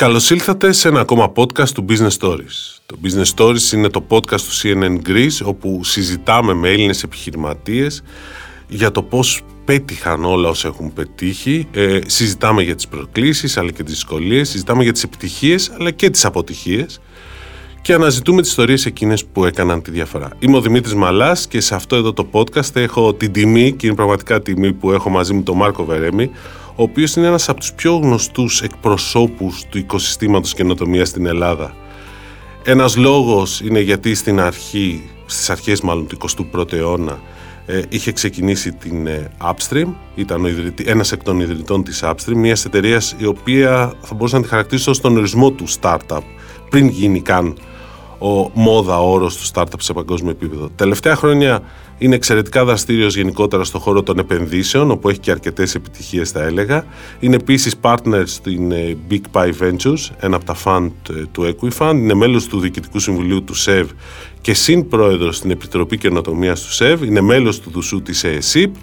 Καλώς ήλθατε σε ένα ακόμα podcast του Business Stories. Το Business Stories είναι το podcast του CNN Greece όπου συζητάμε με Έλληνες επιχειρηματίες για το πώς πέτυχαν όλα όσα έχουν πετύχει. Ε, συζητάμε για τις προκλήσεις αλλά και τις δυσκολίες, συζητάμε για τις επιτυχίες αλλά και τις αποτυχίες και αναζητούμε τις ιστορίες εκείνες που έκαναν τη διαφορά. Είμαι ο Δημήτρης Μαλάς και σε αυτό εδώ το podcast έχω την τιμή και είναι πραγματικά τιμή που έχω μαζί μου τον Μάρκο Βερέμι ο οποίος είναι ένας από τους πιο γνωστούς εκπροσώπους του οικοσυστήματος καινοτομίας στην Ελλάδα. Ένας λόγος είναι γιατί στην αρχή, στις αρχές μάλλον του 21ου αιώνα, ε, είχε ξεκινήσει την ε, Upstream, ήταν ο ιδρυτη, ένας εκ των ιδρυτών της Upstream, μιας εταιρείας η οποία θα μπορούσα να τη χαρακτηρίσω στον ορισμό του startup, πριν γίνει καν ο μόδα όρος του startup σε παγκόσμιο επίπεδο. Τελευταία χρόνια είναι εξαιρετικά δραστήριος γενικότερα στον χώρο των επενδύσεων, όπου έχει και αρκετές επιτυχίες, θα έλεγα. Είναι επίσης partner στην ε, Big Pie Ventures, ένα από τα fund ε, του Equifund. Είναι μέλος του Διοικητικού Συμβουλίου του ΣΕΒ και συμπρόεδρος στην Επιτροπή Καινοτομίας του ΣΕΒ. Είναι μέλος του Δουσού της ΕΕΣΥΠ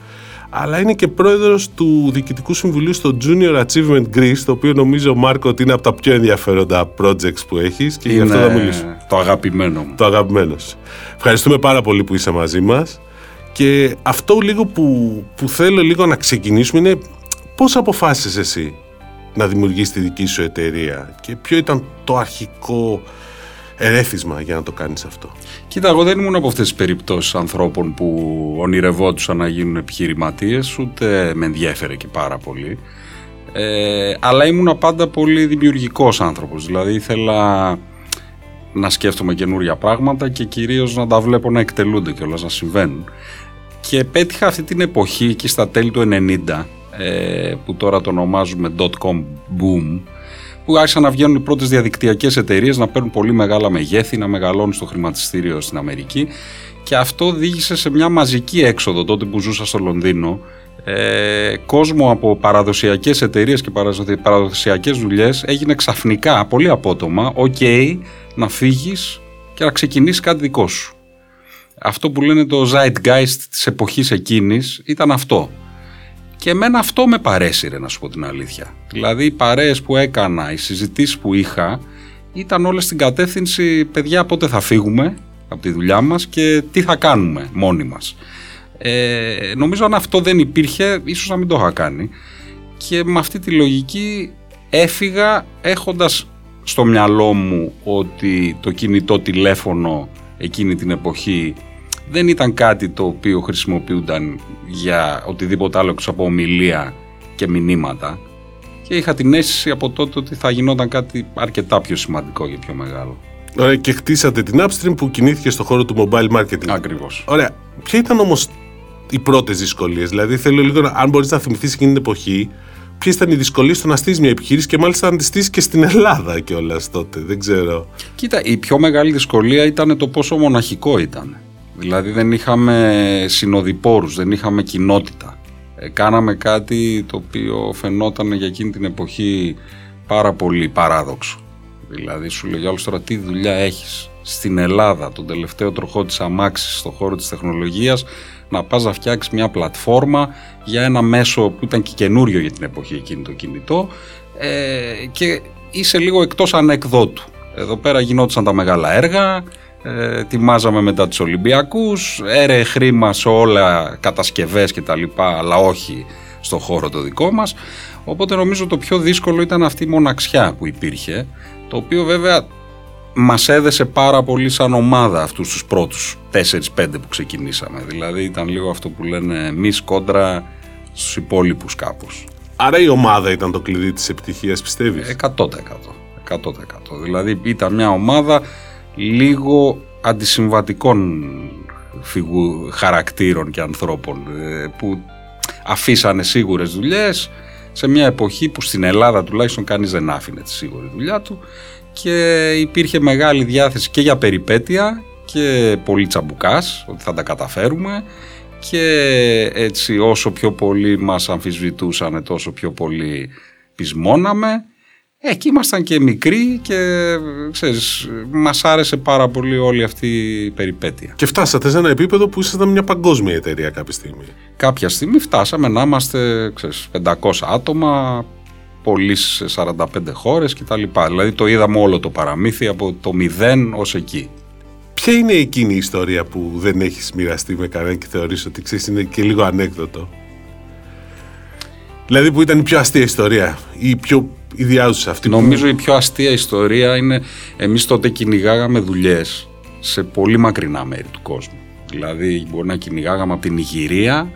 αλλά είναι και πρόεδρος του Διοικητικού Συμβουλίου στο Junior Achievement Greece, το οποίο νομίζω, Μάρκο, ότι είναι από τα πιο ενδιαφέροντα projects που έχεις και είναι γι' αυτό θα μιλήσω. το αγαπημένο μου. Το αγαπημένος Ευχαριστούμε πάρα πολύ που είσαι μαζί μας και αυτό λίγο που, που θέλω λίγο να ξεκινήσουμε είναι πώς αποφάσισες εσύ να δημιουργήσεις τη δική σου εταιρεία και ποιο ήταν το αρχικό ερέθισμα για να το κάνεις αυτό; Κοίτα, εγώ δεν ήμουν από αυτές τις περιπτώσεις ανθρώπων που ονειρευόντουσαν να γίνουν επιχειρηματίες, ούτε με ενδιέφερε και πάρα πολύ. Ε, αλλά ήμουν πάντα πολύ δημιουργικός άνθρωπος, δηλαδή ήθελα να σκέφτομαι καινούρια πράγματα και κυρίως να τα βλέπω να εκτελούνται και όλα να συμβαίνουν. Και πέτυχα αυτή την εποχή και στα τέλη του 90, ε, που τώρα το ονομάζουμε dot-com boom, που άρχισαν να βγαίνουν οι πρώτες διαδικτυακές εταιρείες να παίρνουν πολύ μεγάλα μεγέθη, να μεγαλώνουν στο χρηματιστήριο στην Αμερική. Και αυτό οδήγησε σε μια μαζική έξοδο τότε που ζούσα στο Λονδίνο. Ε, κόσμο από παραδοσιακές εταιρείες και παραδοσιακές δουλειές έγινε ξαφνικά, πολύ απότομα, OK, να φύγεις και να ξεκινήσεις κάτι δικό σου. Αυτό που λένε το zeitgeist της εποχής εκείνης ήταν αυτό. Και εμένα αυτό με παρέσυρε να σου πω την αλήθεια. Δηλαδή οι παρέες που έκανα, οι συζητήσεις που είχα ήταν όλες στην κατεύθυνση παιδιά πότε θα φύγουμε από τη δουλειά μας και τι θα κάνουμε μόνοι μας. Ε, νομίζω αν αυτό δεν υπήρχε ίσως να μην το είχα κάνει και με αυτή τη λογική έφυγα έχοντας στο μυαλό μου ότι το κινητό τηλέφωνο εκείνη την εποχή δεν ήταν κάτι το οποίο χρησιμοποιούνταν για οτιδήποτε άλλο από ομιλία και μηνύματα και είχα την αίσθηση από τότε ότι θα γινόταν κάτι αρκετά πιο σημαντικό και πιο μεγάλο. Ωραία, και χτίσατε την Upstream που κινήθηκε στον χώρο του mobile marketing. Ακριβώς. Ωραία. Ποια ήταν όμως οι πρώτες δυσκολίες, Δηλαδή, θέλω λίγο να, αν μπορείς να θυμηθείς εκείνη την εποχή, ποιες ήταν οι δυσκολίες στο να στήσει μια επιχείρηση και μάλιστα να τη στήσει και στην Ελλάδα κιόλας τότε; Δεν ξέρω. Κοίτα, η πιο μεγάλη δυσκολία ήταν το πόσο μοναχικό ήταν. Δηλαδή δεν είχαμε συνοδοιπόρους, δεν είχαμε κοινότητα. Ε, κάναμε κάτι το οποίο φαινόταν για εκείνη την εποχή πάρα πολύ παράδοξο. Δηλαδή σου λέγει όλος τώρα τι δουλειά έχεις στην Ελλάδα τον τελευταίο τροχό της αμάξης στον χώρο της τεχνολογίας να πας να φτιάξεις μια πλατφόρμα για ένα μέσο που ήταν και καινούριο για την εποχή εκείνη το κινητό ε, και είσαι λίγο εκτός ανεκδότου. Εδώ πέρα γινόντουσαν τα μεγάλα έργα, ε, ετοιμάζαμε μετά τους Ολυμπιακούς, έρε χρήμα σε όλα κατασκευές και τα λοιπά, αλλά όχι στο χώρο το δικό μας. Οπότε νομίζω το πιο δύσκολο ήταν αυτή η μοναξιά που υπήρχε, το οποίο βέβαια μας έδεσε πάρα πολύ σαν ομάδα αυτούς τους πρώτους 4-5 που ξεκινήσαμε. Δηλαδή ήταν λίγο αυτό που λένε εμεί κόντρα στους υπόλοιπους κάπως. Άρα η ομάδα ήταν το κλειδί της επιτυχίας πιστεύεις; 100%. 100%. Δηλαδή ήταν μια ομάδα λίγο αντισυμβατικών φυγου, χαρακτήρων και ανθρώπων ε, που αφήσανε σίγουρες δουλειές σε μια εποχή που στην Ελλάδα τουλάχιστον κανείς δεν άφηνε τη σίγουρη δουλειά του και υπήρχε μεγάλη διάθεση και για περιπέτεια και πολύ τσαμπουκάς ότι θα τα καταφέρουμε και έτσι όσο πιο πολύ μας αμφισβητούσαν τόσο πιο πολύ πεισμόναμε Εκεί ήμασταν και μικροί και ξέρεις, μας άρεσε πάρα πολύ όλη αυτή η περιπέτεια. Και φτάσατε σε ένα επίπεδο που ήσασταν μια παγκόσμια εταιρεία κάποια στιγμή. Κάποια στιγμή φτάσαμε να είμαστε ξέρεις, 500 άτομα, πωλήσει σε 45 χώρες κτλ. Δηλαδή το είδαμε όλο το παραμύθι από το μηδέν ως εκεί. Ποια είναι εκείνη η ιστορία που δεν έχεις μοιραστεί με κανέναν και θεωρείς ότι ξέρεις είναι και λίγο ανέκδοτο; Δηλαδή που ήταν η πιο αστεία ιστορία ή η πιο ιδιάζουσα αυτή. Νομίζω που... η πιο αστεία ιστορία είναι εμείς τότε κυνηγάγαμε δουλειές σε πολύ μακρινά μέρη του κόσμου. Δηλαδή μπορεί να κυνηγάγαμε από την Ιγυρία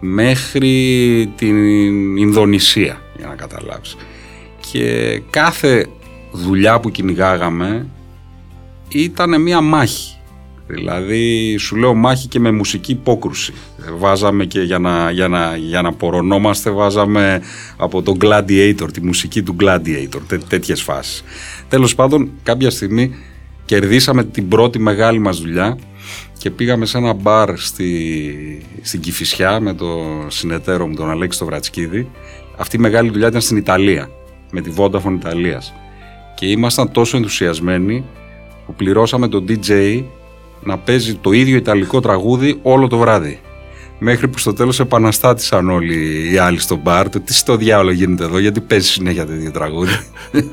μέχρι την Ινδονησία για να καταλάβεις. Και κάθε δουλειά που κυνηγάγαμε ήταν μία μάχη. Δηλαδή σου λέω μάχη και με μουσική υπόκρουση. Βάζαμε και για να, για να, για να πορωνόμαστε βάζαμε από τον Gladiator, τη μουσική του Gladiator, τέ, τέτοιες φάσεις. Τέλος πάντων κάποια στιγμή κερδίσαμε την πρώτη μεγάλη μας δουλειά και πήγαμε σε ένα μπαρ στη, στην Κηφισιά με τον συνεταίρο μου τον Αλέξη τον Βρατσκίδη. Αυτή η μεγάλη δουλειά ήταν στην Ιταλία, με τη Vodafone Ιταλίας. Και ήμασταν τόσο ενθουσιασμένοι που πληρώσαμε τον DJ να παίζει το ίδιο ιταλικό τραγούδι όλο το βράδυ. Μέχρι που στο τέλος επαναστάτησαν όλοι οι άλλοι στο μπαρ του τι στο διάολο γίνεται εδώ γιατί παίζει συνέχεια το ίδιο τραγούδι.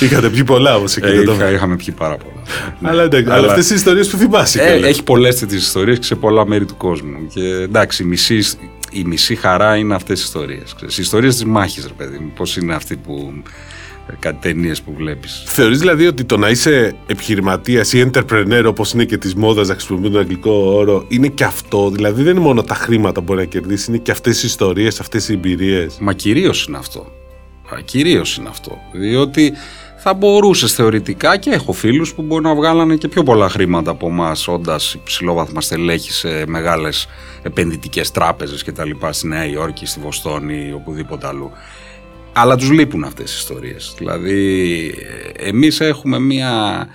Είχατε πιει πολλά όμως εκεί. Ε, είχα, είχαμε πιει πάρα πολλά. αλλά εντάξει, αλλά, αυτές οι ιστορίες που θυμάσαι. Ε, έχει πολλές τέτοιες ιστορίες και σε πολλά μέρη του κόσμου. Και εντάξει, η μισή, η μισή χαρά είναι αυτές οι ιστορίες. Οι ιστορίες της μάχης, ρε παιδί μου. Πώς είναι αυτή που κάτι ταινίες που βλέπεις. Θεωρείς δηλαδή ότι το να είσαι επιχειρηματίας ή entrepreneur, όπως είναι και της μόδας να χρησιμοποιούμε τον αγγλικό όρο, είναι και αυτό; Δηλαδή δεν είναι μόνο τα χρήματα που μπορεί να κερδίσεις, είναι και αυτές οι ιστορίες, αυτές οι εμπειρίες. Μα κυρίως είναι αυτό. Κυρίως είναι αυτό. Διότι θα μπορούσες θεωρητικά και έχω φίλους που μπορεί να βγάλανε και πιο πολλά χρήματα από εμάς, όντας υψηλόβαθμα στελέχη σε μεγάλες επενδυτικές τράπεζες κτλ. στη Νέα Υόρκη, στη Βοστόνη ή οπουδήποτε αλλού. Αλλά τους λείπουν αυτές οι ιστορίες. Δηλαδή εμείς έχουμε μια,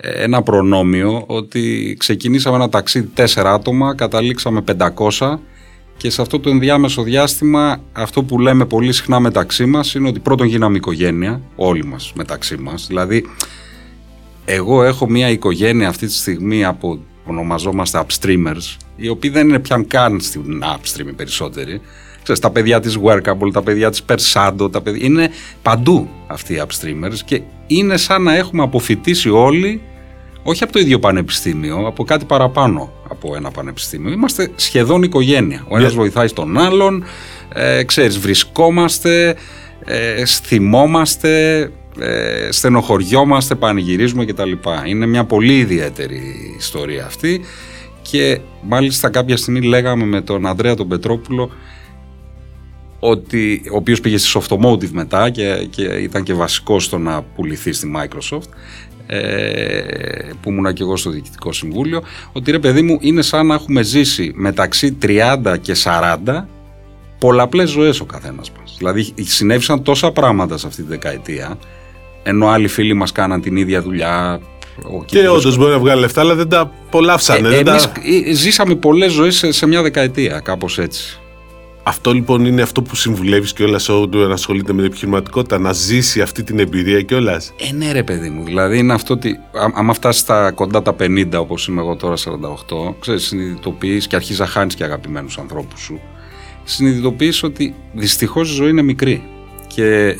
ένα προνόμιο ότι ξεκινήσαμε ένα ταξίδι τέσσερα άτομα, καταλήξαμε 500 και σε αυτό το ενδιάμεσο διάστημα αυτό που λέμε πολύ συχνά μεταξύ μας είναι ότι πρώτον γίναμε οικογένεια, όλοι μας μεταξύ μας. Δηλαδή εγώ έχω μια οικογένεια αυτή τη στιγμή από ονομαζόμαστε upstreamers, οι οποίοι δεν είναι πια καν στην upstream οι περισσότεροι, Ξέρεις, τα παιδιά της Workable, τα παιδιά της Persado, τα παιδιά... είναι παντού αυτοί οι upstreamers και είναι σαν να έχουμε αποφυτίσει όλοι όχι από το ίδιο πανεπιστήμιο, από κάτι παραπάνω από ένα πανεπιστήμιο. Είμαστε σχεδόν οικογένεια. Ο ένας βοηθάει τον άλλον, ε, ξέρεις, βρισκόμαστε, ε, θυμόμαστε, ε, στενοχωριόμαστε, πανηγυρίζουμε κτλ. Είναι μια πολύ ιδιαίτερη ιστορία αυτή και μάλιστα κάποια στιγμή λέγαμε με τον Ανδρέα τον Πετρόπουλο ότι, ο οποίος πήγε στη Softomotive μετά και, και ήταν και βασικός στο να πουληθεί στη Microsoft ε, που ήμουνα και εγώ στο Διοικητικό Συμβούλιο ότι ρε παιδί μου είναι σαν να έχουμε ζήσει μεταξύ 30 και 40 πολλαπλές ζωές ο καθένας μας δηλαδή συνέβησαν τόσα πράγματα σε αυτή τη δεκαετία ενώ άλλοι φίλοι μας κάναν την ίδια δουλειά και όντως μπορεί να βγάλει λεφτά, αλλά δεν τα απολαύσανε. Ε, εμείς τα... ζήσαμε πολλές ζωές σε, σε μια δεκαετία, κάπως έτσι. Αυτό λοιπόν είναι αυτό που συμβουλεύεις και όλα σε να ασχολείται με την επιχειρηματικότητα, να ζήσει αυτή την εμπειρία και όλα. Ε, ναι, ρε παιδί μου. Δηλαδή είναι αυτό ότι, άμα φτάσεις στα κοντά τα 50, όπως είμαι εγώ τώρα 48, ξέρεις, συνειδητοποιείς και αρχίζεις να χάνεις και αγαπημένους ανθρώπους σου. Συνειδητοποιείς ότι δυστυχώς η ζωή είναι μικρή. Και ε,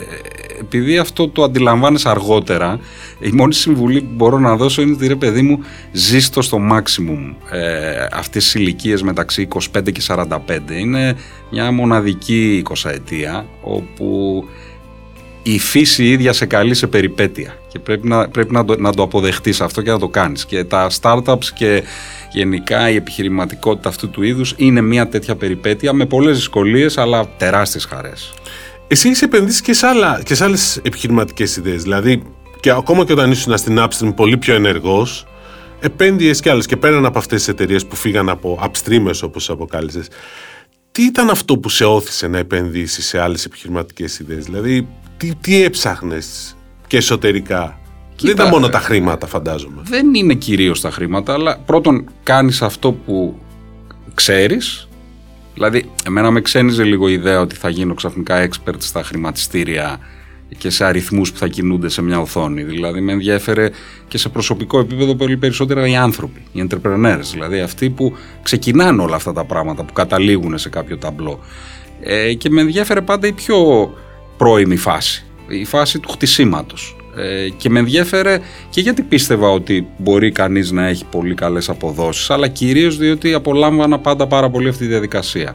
επειδή αυτό το αντιλαμβάνεσαι αργότερα, η μόνη συμβουλή που μπορώ να δώσω είναι ότι ρε παιδί μου ζήστο στο maximum ε, αυτές τις ηλικίες μεταξύ 25 και 45 είναι μια μοναδική 20 ετία όπου η φύση ίδια σε καλεί σε περιπέτεια και πρέπει να, πρέπει να, το, να το αποδεχτείς αυτό και να το κάνεις και τα startups και γενικά η επιχειρηματικότητα αυτού του είδους είναι μια τέτοια περιπέτεια με πολλές δυσκολίες αλλά τεράστιες χαρές. Εσύ έχει επενδύσεις και σε, άλλα, και σε άλλες επιχειρηματικές ιδέες δηλαδή και ακόμα και όταν ήσουν στην Upstream πολύ πιο ενεργός, επένδυες κι άλλες. Και πέραν από αυτές τις εταιρείες που φύγαν από upstreamers, όπως αποκάλυψες, τι ήταν αυτό που σε όθησε να επενδύσεις σε άλλες επιχειρηματικές ιδέες, Δηλαδή, τι, τι έψαχνες και εσωτερικά; Κοίτα, δεν ήταν μόνο τα χρήματα, φαντάζομαι. Δεν είναι κυρίως τα χρήματα, αλλά πρώτον κάνεις αυτό που ξέρεις. Δηλαδή, εμένα με ξένιζε λίγο η ιδέα ότι θα γίνω ξαφνικά expert στα χρηματιστήρια και σε αριθμούς που θα κινούνται σε μια οθόνη. Δηλαδή, με ενδιαφέρε και σε προσωπικό επίπεδο πολύ περισσότερα οι άνθρωποι, οι entrepreneurs, δηλαδή αυτοί που ξεκινάνε όλα αυτά τα πράγματα, που καταλήγουν σε κάποιο ταμπλό. Ε, και με ενδιαφέρε πάντα η πιο πρώιμη φάση. Η φάση του χτισήματος. Ε, και με ενδιέφερε και γιατί πίστευα ότι μπορεί κανείς να έχει πολύ καλές αποδόσεις αλλά κυρίως διότι απολάμβανα πάντα πάρα πολύ αυτή τη διαδικασία.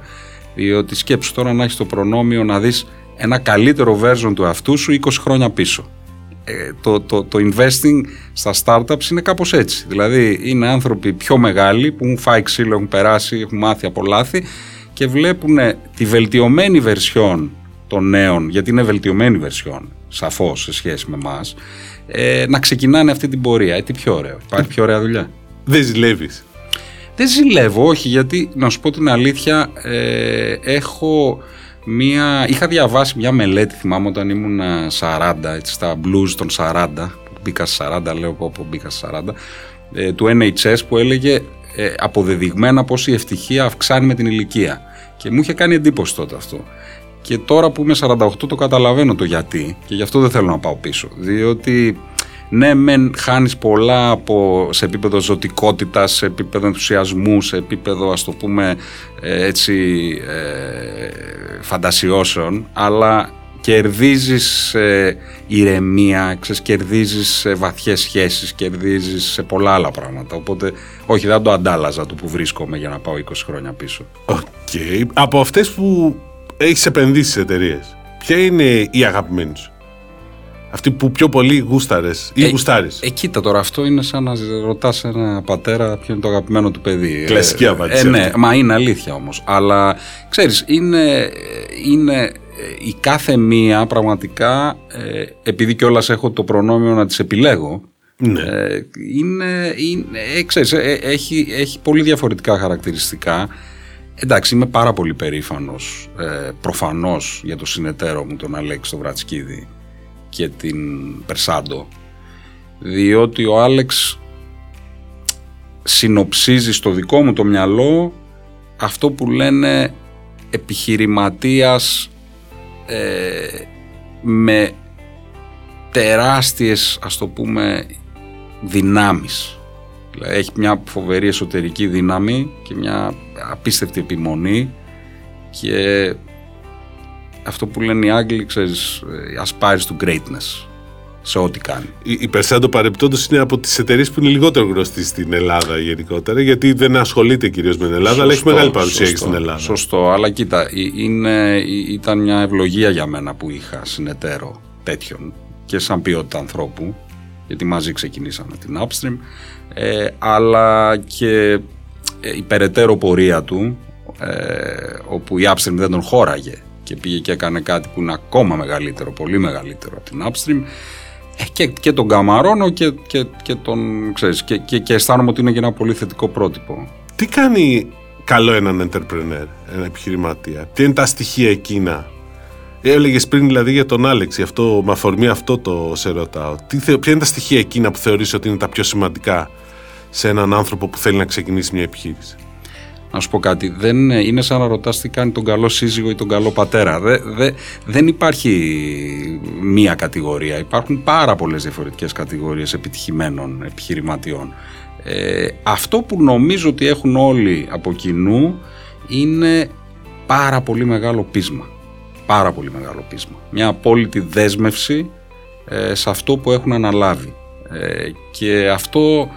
Διότι σκέψου τώρα να έχεις το προνόμιο να δεις ένα καλύτερο version του αυτού σου 20 χρόνια πίσω. Ε, το, το, το investing στα startups είναι κάπως έτσι. Δηλαδή είναι άνθρωποι πιο μεγάλοι που έχουν φάει ξύλο, έχουν περάσει, έχουν μάθει από λάθη και βλέπουν τη βελτιωμένη version των νέων, γιατί είναι βελτιωμένη βερσιόν, σαφώς σε σχέση με εμάς, ε, να ξεκινάνε αυτή την πορεία. Ε, τι πιο ωραίο. Υπάρχει πιο ωραία δουλειά. Δεν ζηλεύεις. Δεν ζηλεύω, όχι, γιατί να σου πω την αλήθεια, ε, έχω μία. Είχα διαβάσει μια μελέτη, θυμάμαι όταν ήμουν 40, έτσι, στα blues των 40, μπήκα 40, λέω πω μπήκα 40, ε, του NHS που έλεγε ε, αποδεδειγμένα πως η ευτυχία αυξάνει με την ηλικία. Και μου είχε κάνει εντύπωση τότε αυτό. Και τώρα που είμαι 48 το καταλαβαίνω το γιατί και γι' αυτό δεν θέλω να πάω πίσω. Διότι ναι, μεν χάνεις πολλά από, σε επίπεδο ζωτικότητας, σε επίπεδο ενθουσιασμού, σε επίπεδο ας το πούμε ε, έτσι ε, φαντασιώσεων, αλλά κερδίζεις ε, ηρεμία, ξέρεις, κερδίζεις ε, βαθιές σχέσεις, κερδίζεις σε πολλά άλλα πράγματα. Οπότε, όχι, δεν το αντάλλαζα το που βρίσκομαι για να πάω 20 χρόνια πίσω. Οκ. Okay. Από αυτές που έχεις επενδύσεις σε εταιρείες. Ποια είναι η αγαπημένη σου, Αυτή που πιο πολύ γούσταρες ή ε, γουστάρεις. Ε, κοίτα τώρα, αυτό είναι σαν να ρωτάς ένα πατέρα ποιο είναι το αγαπημένο του παιδί. Κλασική ε, απάντηση. Ε, ναι, μα είναι αλήθεια όμως. Αλλά ξέρεις, είναι, είναι η κάθε μία πραγματικά, ε, επειδή κιόλας έχω το προνόμιο να τις επιλέγω, ναι. Ε, είναι, είναι ξέρεις, έχει, έχει πολύ διαφορετικά χαρακτηριστικά Εντάξει, είμαι πάρα πολύ περήφανος ε, προφανώς για το συνεταίρο μου τον Αλέξη τον Βρατσκίδη και την Περσάντο διότι ο Άλεξ συνοψίζει στο δικό μου το μυαλό αυτό που λένε επιχειρηματίας ε, με τεράστιες ας το πούμε δυνάμεις. Δηλαδή έχει μια φοβερή εσωτερική δύναμη και μια απίστευτη επιμονή και αυτό που λένε οι Άγγλοι, ξέρεις, aspires to greatness σε ό,τι κάνει. Η, η Περσάντο παρεπτόντω είναι από τις εταιρείες που είναι λιγότερο γνωστή στην Ελλάδα γενικότερα, γιατί δεν ασχολείται κυρίως με την Ελλάδα, αλλά έχει μεγάλη παρουσία σωστό, στην Ελλάδα. Σωστό, αλλά κοίτα, είναι, ήταν μια ευλογία για μένα που είχα συνεταίρο τέτοιον και σαν ποιότητα ανθρώπου, γιατί μαζί ξεκινήσαμε την Upstream ε, αλλά και ε, η περαιτέρω πορεία του ε, όπου η Upstream δεν τον χώραγε και πήγε και έκανε κάτι που είναι ακόμα μεγαλύτερο, πολύ μεγαλύτερο από την Upstream ε, και, και τον καμαρώνω και, και, και τον ξέρεις και, και, και αισθάνομαι ότι είναι και ένα πολύ θετικό πρότυπο. Τι κάνει καλό έναν entrepreneur, ένα επιχειρηματία, τι είναι τα στοιχεία εκείνα Έλεγες πριν δηλαδή για τον Άλεξη, αυτό, με αφορμή αυτό το σε ρωτάω. Τι, ποια είναι τα στοιχεία εκείνα που θεωρείς ότι είναι τα πιο σημαντικά σε έναν άνθρωπο που θέλει να ξεκινήσει μια επιχείρηση; Να σου πω κάτι, δεν είναι σαν να ρωτάς τι κάνει τον καλό σύζυγο ή τον καλό πατέρα. Δε, δε, δεν υπάρχει μία κατηγορία. Υπάρχουν πάρα πολλές διαφορετικές κατηγορίες επιτυχημένων επιχειρηματιών. Ε, αυτό που νομίζω ότι έχουν όλοι από κοινού είναι πάρα πολύ μεγάλο πείσμα. Πάρα πολύ μεγάλο πείσμα. Μια απόλυτη δέσμευση ε, σε αυτό που έχουν αναλάβει. Ε, και αυτό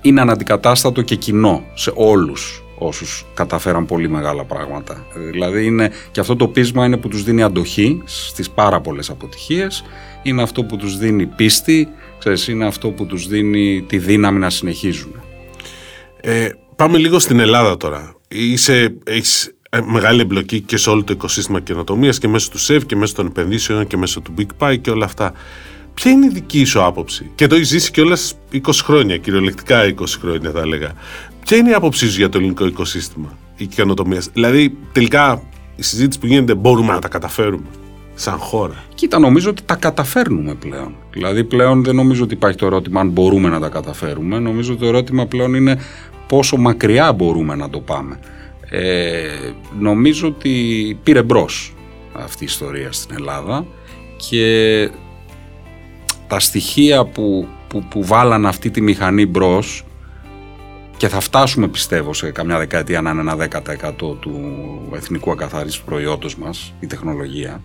είναι αναντικατάστατο και κοινό σε όλους όσους καταφέραν πολύ μεγάλα πράγματα. Δηλαδή είναι, και αυτό το πείσμα είναι που τους δίνει αντοχή στις πάρα πολλές αποτυχίες, είναι αυτό που τους δίνει πίστη, ξέρεις, είναι αυτό που τους δίνει τη δύναμη να συνεχίζουν. Ε, πάμε λίγο στην Ελλάδα τώρα. Είσαι, έχεις ε, μεγάλη εμπλοκή και σε όλο το οικοσύστημα καινοτομίας και μέσω του ΣΕΒ και μέσω των επενδύσεων και μέσω του Big Pie και όλα αυτά. Ποια είναι η δική σου άποψη, και το έχεις ζήσει κιόλας 20 χρόνια, κυριολεκτικά 20 χρόνια θα έλεγα. Ποια είναι η άποψή σου για το ελληνικό οικοσύστημα, η καινοτομία; Δηλαδή, τελικά η συζήτηση που γίνεται, μπορούμε να τα καταφέρουμε σαν χώρα; Κοίτα, νομίζω ότι τα καταφέρνουμε πλέον. Δηλαδή, πλέον δεν νομίζω ότι υπάρχει το ερώτημα αν μπορούμε να τα καταφέρουμε. Νομίζω ότι το ερώτημα πλέον είναι πόσο μακριά μπορούμε να το πάμε. Ε, νομίζω ότι πήρε μπρος αυτή η ιστορία στην Ελλάδα και τα στοιχεία που, που, που βάλαν αυτή τη μηχανή μπρος και θα φτάσουμε πιστεύω σε καμιά δεκαετία να είναι ένα 10% του εθνικού ακαθαρίστου προϊόντος μας, η τεχνολογία,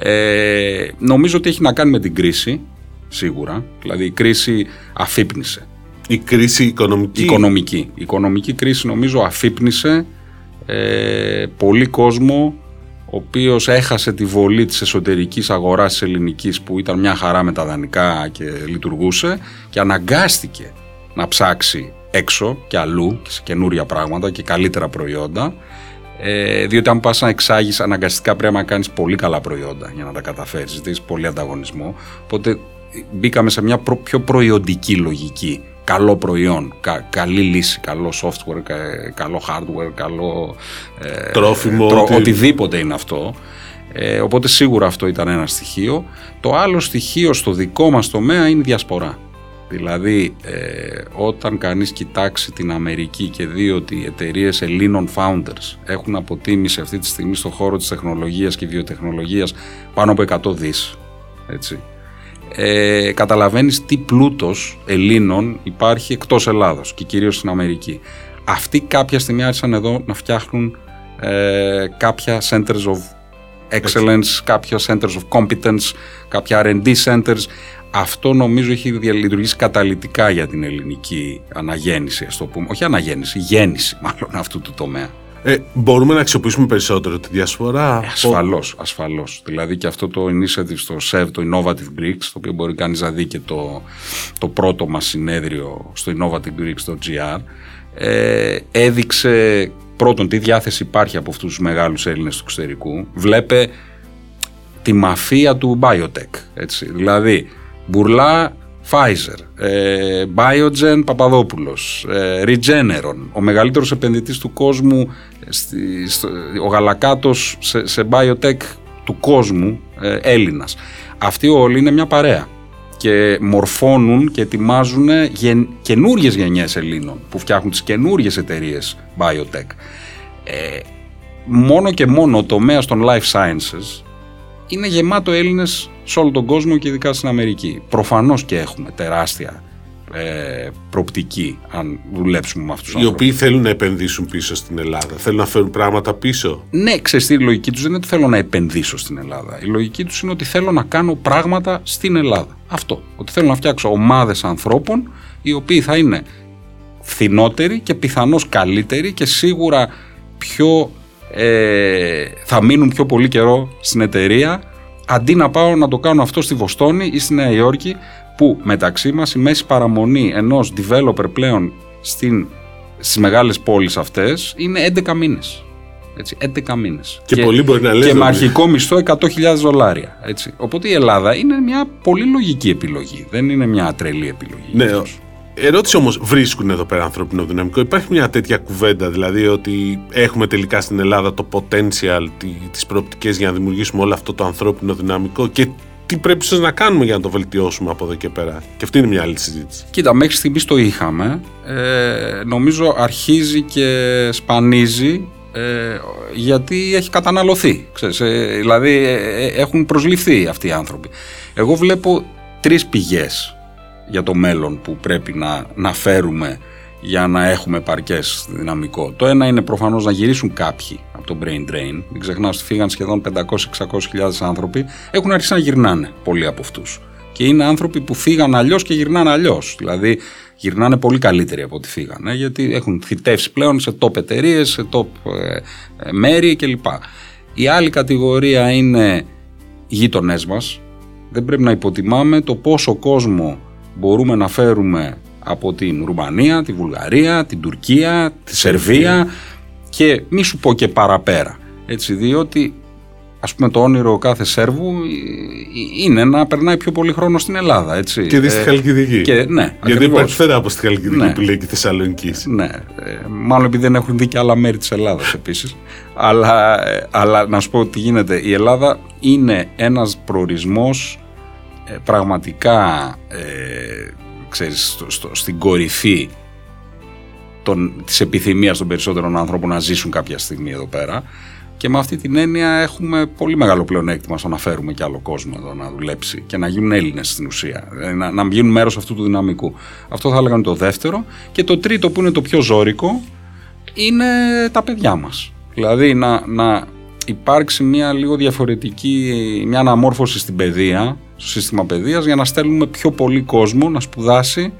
Ε, νομίζω ότι έχει να κάνει με την κρίση, σίγουρα. Δηλαδή η κρίση αφύπνισε. Η κρίση οικονομική. Οικονομική. Η οικονομική κρίση νομίζω αφύπνισε ε, πολύ κόσμο ο οποίος έχασε τη βολή της εσωτερικής αγοράς της ελληνικής που ήταν μια χαρά με τα δανεικά και λειτουργούσε και αναγκάστηκε να ψάξει έξω και αλλού και σε καινούρια πράγματα και καλύτερα προϊόντα. Ε, διότι αν πας να εξάγεις αναγκαστικά πρέπει να κάνεις πολύ καλά προϊόντα για να τα καταφέρεις, ζητήσεις πολύ ανταγωνισμό. Οπότε μπήκαμε σε μια πιο προϊόντική λογική καλό προϊόν, καλή λύση, καλό software, καλό hardware, καλό ε, τρόφιμο, οτιδήποτε είναι αυτό. Ε, οπότε σίγουρα αυτό ήταν ένα στοιχείο. Το άλλο στοιχείο στο δικό μας τομέα είναι η διασπορά. Δηλαδή ε, όταν κανείς κοιτάξει την Αμερική και δει ότι οι εταιρείες Ελλήνων founders έχουν αποτίμηση αυτή τη στιγμή στον χώρο της τεχνολογίας και βιοτεχνολογίας πάνω από 100 δις, έτσι, ε, καταλαβαίνεις τι πλούτος Ελλήνων υπάρχει εκτός Ελλάδος και κυρίως στην Αμερική. Αυτοί κάποια στιγμή άρχισαν εδώ να φτιάχνουν ε, κάποια centers of excellence, κάποια centers of competence, κάποια R&D centers. Αυτό νομίζω έχει διαλειτουργήσει καταλητικά για την ελληνική αναγέννηση, ας το πούμε. Όχι αναγέννηση, γέννηση μάλλον αυτού του τομέα. Ε, μπορούμε να αξιοποιήσουμε περισσότερο τη διασπορά. Ε, ασφαλώς, ασφαλώς. Δηλαδή και αυτό το initiative στο SEV, το Innovative Greeks, το οποίο μπορεί κανείς να δει και το, το πρώτο μας συνέδριο στο innovativegreeks.gr, ε, έδειξε πρώτον τι διάθεση υπάρχει από αυτούς τους μεγάλους Έλληνες του εξωτερικού. Βλέπε τη μαφία του biotech. Έτσι. Δηλαδή, μπουρλά Pfizer, ε, Biogen Παπαδόπουλος, ε, Regeneron, ο μεγαλύτερος επενδυτής του κόσμου, στη, στο, ο γαλακάτος σε, σε biotech του κόσμου, ε, Έλληνας. Αυτοί όλοι είναι μια παρέα και μορφώνουν και ετοιμάζουν γεν, καινούριες γενιές Ελλήνων που φτιάχνουν τις καινούριες εταιρείες biotech. Ε, μόνο και μόνο ο τομέας των life sciences είναι γεμάτο Έλληνες σε όλο τον κόσμο και ειδικά στην Αμερική. Προφανώς και έχουμε τεράστια ε, προπτική αν δουλέψουμε με αυτούς τους Οι οποίοι θέλουν να επενδύσουν πίσω στην Ελλάδα, θέλουν να φέρουν πράγματα πίσω. Ναι, ξέρεις η λογική τους δεν είναι ότι θέλω να επενδύσω στην Ελλάδα. Η λογική τους είναι ότι θέλω να κάνω πράγματα στην Ελλάδα. Αυτό. Ότι θέλω να φτιάξω ομάδες ανθρώπων οι οποίοι θα είναι φθηνότεροι και πιθανώς καλύτεροι και σίγουρα πιο ε, θα μείνουν πιο πολύ καιρό στην εταιρεία αντί να πάω να το κάνω αυτό στη Βοστόνη ή στη Νέα Υόρκη που μεταξύ μας η μέση παραμονή ενός developer πλέον στην, στις μεγάλες πόλεις αυτές είναι 11 μήνες. Έτσι, 11 μήνες. Και, και πολύ μπορεί να λέει. Και με αρχικό μισθό 100.000 δολάρια. Έτσι. Οπότε η Ελλάδα είναι μια πολύ λογική επιλογή. Δεν είναι μια τρελή επιλογή. Ναι, Ερώτηση όμως, βρίσκουν εδώ πέρα ανθρώπινο δυναμικό. Υπάρχει μια τέτοια κουβέντα, δηλαδή ότι έχουμε τελικά στην Ελλάδα το potential, τις προοπτικές για να δημιουργήσουμε όλο αυτό το ανθρώπινο δυναμικό και τι πρέπει ίσως να κάνουμε για να το βελτιώσουμε από εδώ και πέρα. Και αυτή είναι μια άλλη συζήτηση. Κοίτα, μέχρι στιγμής το είχαμε. Ε, νομίζω αρχίζει και σπανίζει ε, γιατί έχει καταναλωθεί. Ξέρεις, ε, δηλαδή ε, ε, έχουν προσληφθεί αυτοί οι άνθρωποι. Εγώ βλέπω τρεις πηγές για το μέλλον που πρέπει να, να φέρουμε για να έχουμε παρκές δυναμικό. Το ένα είναι προφανώς να γυρίσουν κάποιοι από το brain drain. Μην ξεχνάω ότι φύγαν σχεδόν 500-600 χιλιάδες άνθρωποι. Έχουν αρχίσει να γυρνάνε πολλοί από αυτούς. Και είναι άνθρωποι που φύγαν αλλιώς και γυρνάνε αλλιώς. Δηλαδή γυρνάνε πολύ καλύτεροι από ό,τι φύγανε, γιατί έχουν θητεύσει πλέον σε top εταιρείες, σε top ε, ε, μέρη κλπ. Η άλλη κατηγορία είναι οι γείτονές μας. Δεν πρέπει να υποτιμάμε το πόσο κόσμο μπορούμε να φέρουμε από την Ρουμανία, τη Βουλγαρία, την Τουρκία, τη Σερβία και μη σου πω και παραπέρα. Έτσι, διότι ας πούμε το όνειρο κάθε Σέρβου είναι να περνάει πιο πολύ χρόνο στην Ελλάδα. Έτσι. Και δεις στη ε, Χαλκιδική. Και, ναι, Γιατί υπάρχει φέρα από στη Χαλκιδική ναι. που λέει και Θεσσαλονίκη. Ναι, ε, μάλλον επειδή δεν έχουν δει και άλλα μέρη της Ελλάδας επίσης. αλλά, ε, αλλά να σου πω τι γίνεται. Η Ελλάδα είναι ένας προορισμός πραγματικά ε, ξέρεις, στο, στην κορυφή των, της επιθυμίας των περισσότερων ανθρώπων να ζήσουν κάποια στιγμή εδώ πέρα και με αυτή την έννοια έχουμε πολύ μεγάλο πλεονέκτημα στο να φέρουμε και άλλο κόσμο εδώ να δουλέψει και να γίνουν Έλληνες στην ουσία. Ε, να, να γίνουν μέρος αυτού του δυναμικού. Αυτό θα έλεγαν το δεύτερο. Και το τρίτο που είναι το πιο ζώρικο είναι τα παιδιά μας. Δηλαδή να, να υπάρξει μια λίγο διαφορετική, μια αναμόρφωση στην παιδεία, στο σύστημα παιδείας για να στέλνουμε πιο πολύ κόσμο να σπουδάσει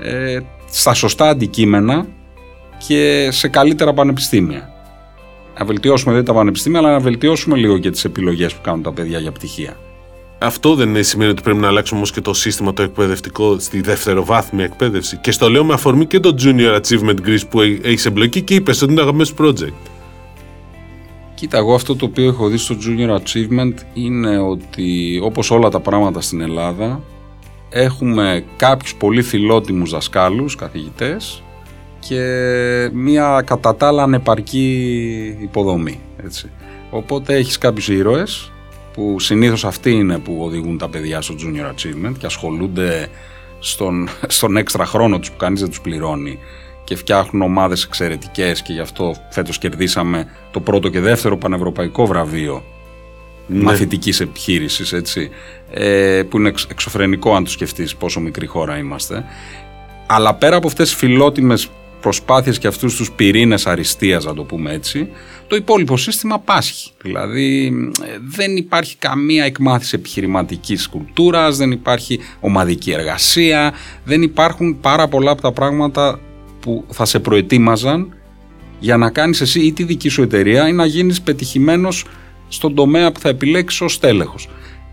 ε, στα σωστά αντικείμενα και σε καλύτερα πανεπιστήμια. Να βελτιώσουμε δεν τα πανεπιστήμια, αλλά να βελτιώσουμε λίγο και τις επιλογές που κάνουν τα παιδιά για πτυχία. Αυτό δεν σημαίνει ότι πρέπει να αλλάξουμε όμως και το σύστημα το εκπαιδευτικό στη δευτεροβάθμια εκπαίδευση. Και στο λέω με αφορμή και το Junior Achievement Greece που έχεις εμπλοκή και είπες ότι είναι αγαπημένο project. Κοίτα, εγώ αυτό το οποίο έχω δει στο Junior Achievement είναι ότι όπως όλα τα πράγματα στην Ελλάδα έχουμε κάποιους πολύ φιλότιμους δασκάλους, καθηγητές και μία κατά τα άλλα ανεπαρκή υποδομή. Έτσι. Οπότε έχεις κάποιους ήρωες που συνήθως αυτοί είναι που οδηγούν τα παιδιά στο Junior Achievement και ασχολούνται στον, στον έξτρα χρόνο τους που κανείς δεν τους πληρώνει και φτιάχνουν ομάδες εξαιρετικές και γι' αυτό φέτος κερδίσαμε το πρώτο και δεύτερο πανευρωπαϊκό βραβείο ναι. μαθητικής επιχείρησης έτσι, ε, που είναι εξωφρενικό αν το σκεφτείς πόσο μικρή χώρα είμαστε αλλά πέρα από αυτές τις φιλότιμες προσπάθειες και αυτούς τους πυρήνες αριστείας να το πούμε έτσι το υπόλοιπο σύστημα πάσχει δηλαδή δεν υπάρχει καμία εκμάθηση επιχειρηματικής κουλτούρας δεν υπάρχει ομαδική εργασία δεν υπάρχουν πάρα πολλά από τα πράγματα που θα σε προετοίμαζαν για να κάνεις εσύ ή τη δική σου εταιρεία ή να γίνεις πετυχημένος στον τομέα που θα επιλέξεις ως τέλεχος.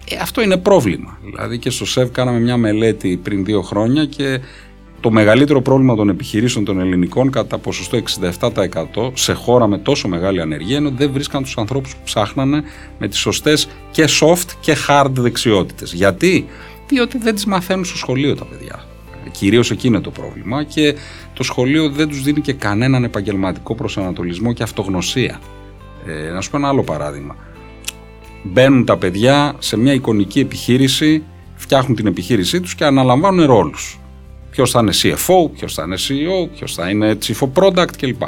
Ε, αυτό είναι πρόβλημα. Δηλαδή και στο ΣΕΒ κάναμε μια μελέτη πριν δύο χρόνια και το μεγαλύτερο πρόβλημα των επιχειρήσεων των ελληνικών κατά ποσοστό 67% σε χώρα με τόσο μεγάλη ανεργία είναι ότι δεν βρίσκαν τους ανθρώπους που ψάχνανε με τις σωστές και soft και hard δεξιότητες. Γιατί; Διότι δεν τις μαθαίνουν στο σχολείο τα παιδιά. Κυρίως εκεί είναι το πρόβλημα και το σχολείο δεν τους δίνει και κανέναν επαγγελματικό προσανατολισμό και αυτογνωσία. Ε, να σου πω ένα άλλο παράδειγμα. Μπαίνουν τα παιδιά σε μια εικονική επιχείρηση, φτιάχνουν την επιχείρησή τους και αναλαμβάνουν ρόλους. Ποιος θα είναι CFO, ποιος θα είναι CEO, ποιος θα είναι Chief of Product κλπ.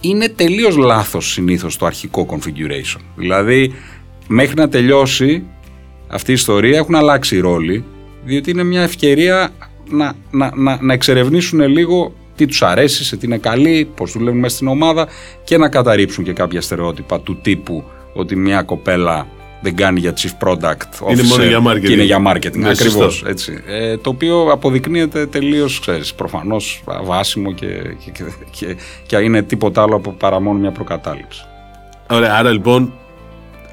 Είναι τελείως λάθος συνήθως το αρχικό configuration. Δηλαδή, μέχρι να τελειώσει αυτή η ιστορία έχουν αλλάξει οι ρόλοι διότι είναι μια ευκαιρία να, να, να, να εξερευνήσουν λίγο τι τους αρέσει, σε τι είναι καλή, πώς δουλεύουν μέσα στην ομάδα και να καταρρύψουν και κάποια στερεότυπα του τύπου ότι μια κοπέλα δεν κάνει για chief product officer είναι μόνο για marketing. και είναι για marketing. Ναι, ακριβώς, έτσι. Ε, το οποίο αποδεικνύεται τελείως, ξέρεις, προφανώς βάσιμο και, και, και, και, είναι τίποτα άλλο από παρά μόνο μια προκατάληψη. Ωραία, άρα λοιπόν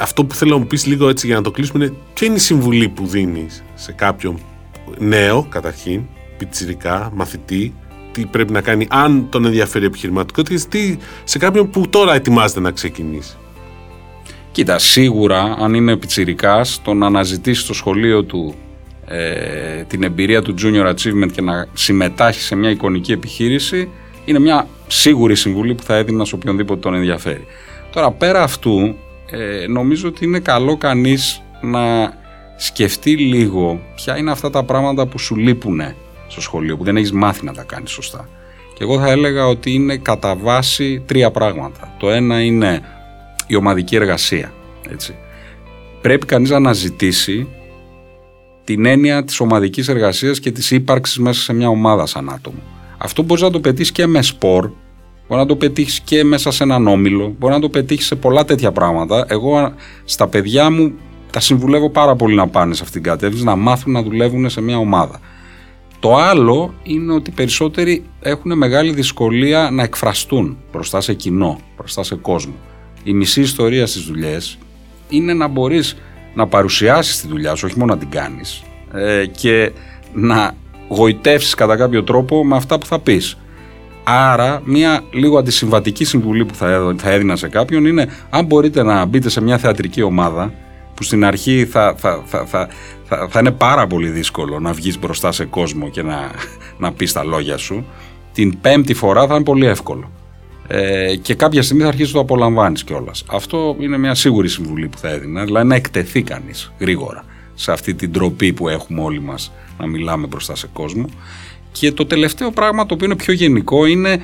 αυτό που θέλω να μου πεις λίγο έτσι για να το κλείσουμε είναι ποια είναι η συμβουλή που δίνεις σε κάποιον νέο καταρχήν, πιτσιρικά, μαθητή, τι πρέπει να κάνει αν τον ενδιαφέρει επιχειρηματικότητα τι σε κάποιον που τώρα ετοιμάζεται να ξεκινήσει. Κοίτα, σίγουρα αν είναι πιτσιρικάς το να αναζητήσει στο σχολείο του ε, την εμπειρία του Junior Achievement και να συμμετάσχει σε μια εικονική επιχείρηση είναι μια σίγουρη συμβουλή που θα έδινα σε οποιονδήποτε τον ενδιαφέρει. Τώρα πέρα αυτού ε, νομίζω ότι είναι καλό κανείς να σκεφτεί λίγο ποια είναι αυτά τα πράγματα που σου λείπουν στο σχολείο, που δεν έχεις μάθει να τα κάνεις σωστά. Και εγώ θα έλεγα ότι είναι κατά βάση τρία πράγματα. Το ένα είναι η ομαδική εργασία. Έτσι. Πρέπει κανείς να αναζητήσει την έννοια της ομαδικής εργασίας και της ύπαρξης μέσα σε μια ομάδα σαν άτομο. Αυτό μπορείς να το πετύχεις και με σπορ, μπορεί να το πετύχεις και μέσα σε έναν όμιλο, μπορεί να το πετύχεις σε πολλά τέτοια πράγματα. Εγώ στα παιδιά μου τα συμβουλεύω πάρα πολύ να πάνε σε αυτήν την κατεύθυνση, να μάθουν να δουλεύουν σε μια ομάδα. Το άλλο είναι ότι περισσότεροι έχουν μεγάλη δυσκολία να εκφραστούν μπροστά σε κοινό, μπροστά σε κόσμο. Η μισή ιστορία στις δουλειές είναι να μπορείς να παρουσιάσεις τη δουλειά σου, όχι μόνο να την κάνεις, ε, και να γοητεύσεις κατά κάποιο τρόπο με αυτά που θα πεις. Άρα, μια λίγο αντισυμβατική συμβουλή που θα έδινα σε κάποιον είναι αν μπορείτε να μπείτε σε μια θεατρική ομάδα που στην αρχή θα, θα, θα, θα, θα, είναι πάρα πολύ δύσκολο να βγεις μπροστά σε κόσμο και να, να πεις τα λόγια σου. Την πέμπτη φορά θα είναι πολύ εύκολο. Ε, και κάποια στιγμή θα αρχίσεις να το απολαμβάνεις κιόλας. Αυτό είναι μια σίγουρη συμβουλή που θα έδινα. Δηλαδή να εκτεθεί κανείς γρήγορα σε αυτή την τροπή που έχουμε όλοι μας να μιλάμε μπροστά σε κόσμο. Και το τελευταίο πράγμα το οποίο είναι πιο γενικό είναι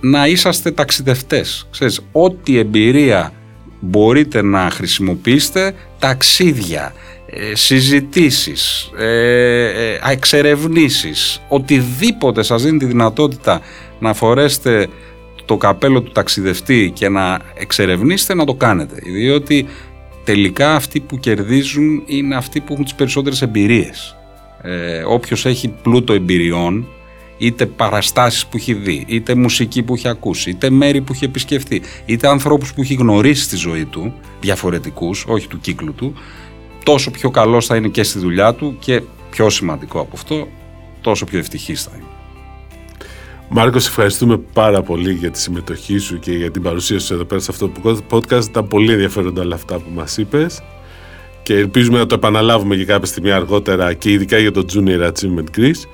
να είσαστε ταξιδευτές. Ξέρεις, ό,τι εμπειρία μπορείτε να χρησιμοποιήσετε ταξίδια, ε, συζητήσεις, ε, ε, εξερευνήσεις, οτιδήποτε σας δίνει τη δυνατότητα να φορέσετε το καπέλο του ταξιδευτή και να εξερευνήσετε να το κάνετε. Διότι τελικά αυτοί που κερδίζουν είναι αυτοί που έχουν τις περισσότερες εμπειρίες. Ε, όποιος έχει πλούτο εμπειριών, είτε παραστάσεις που έχει δει, είτε μουσική που έχει ακούσει, είτε μέρη που έχει επισκεφτεί, είτε ανθρώπους που έχει γνωρίσει στη ζωή του, διαφορετικούς, όχι του κύκλου του, τόσο πιο καλός θα είναι και στη δουλειά του και πιο σημαντικό από αυτό, τόσο πιο ευτυχής θα είναι. Μάρκος, ευχαριστούμε πάρα πολύ για τη συμμετοχή σου και για την παρουσία σου εδώ πέρα σε αυτό το podcast. Ήταν πολύ ενδιαφέροντα όλα αυτά που μας είπες και ελπίζουμε να το επαναλάβουμε και κάποια στιγμή αργότερα και ειδικά για το Junior Achievement Greece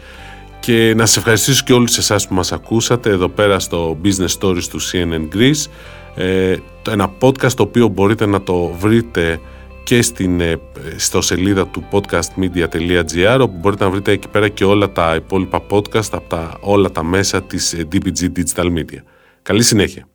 και να σας ευχαριστήσω και όλους εσάς που μας ακούσατε εδώ πέρα στο Business Stories του CNN Greece ε, ένα podcast το οποίο μπορείτε να το βρείτε και στην, ε, στο σελίδα του podcastmedia.gr όπου μπορείτε να βρείτε εκεί πέρα και όλα τα υπόλοιπα podcast από τα, όλα τα μέσα της DBG ε, Digital Media. Καλή συνέχεια.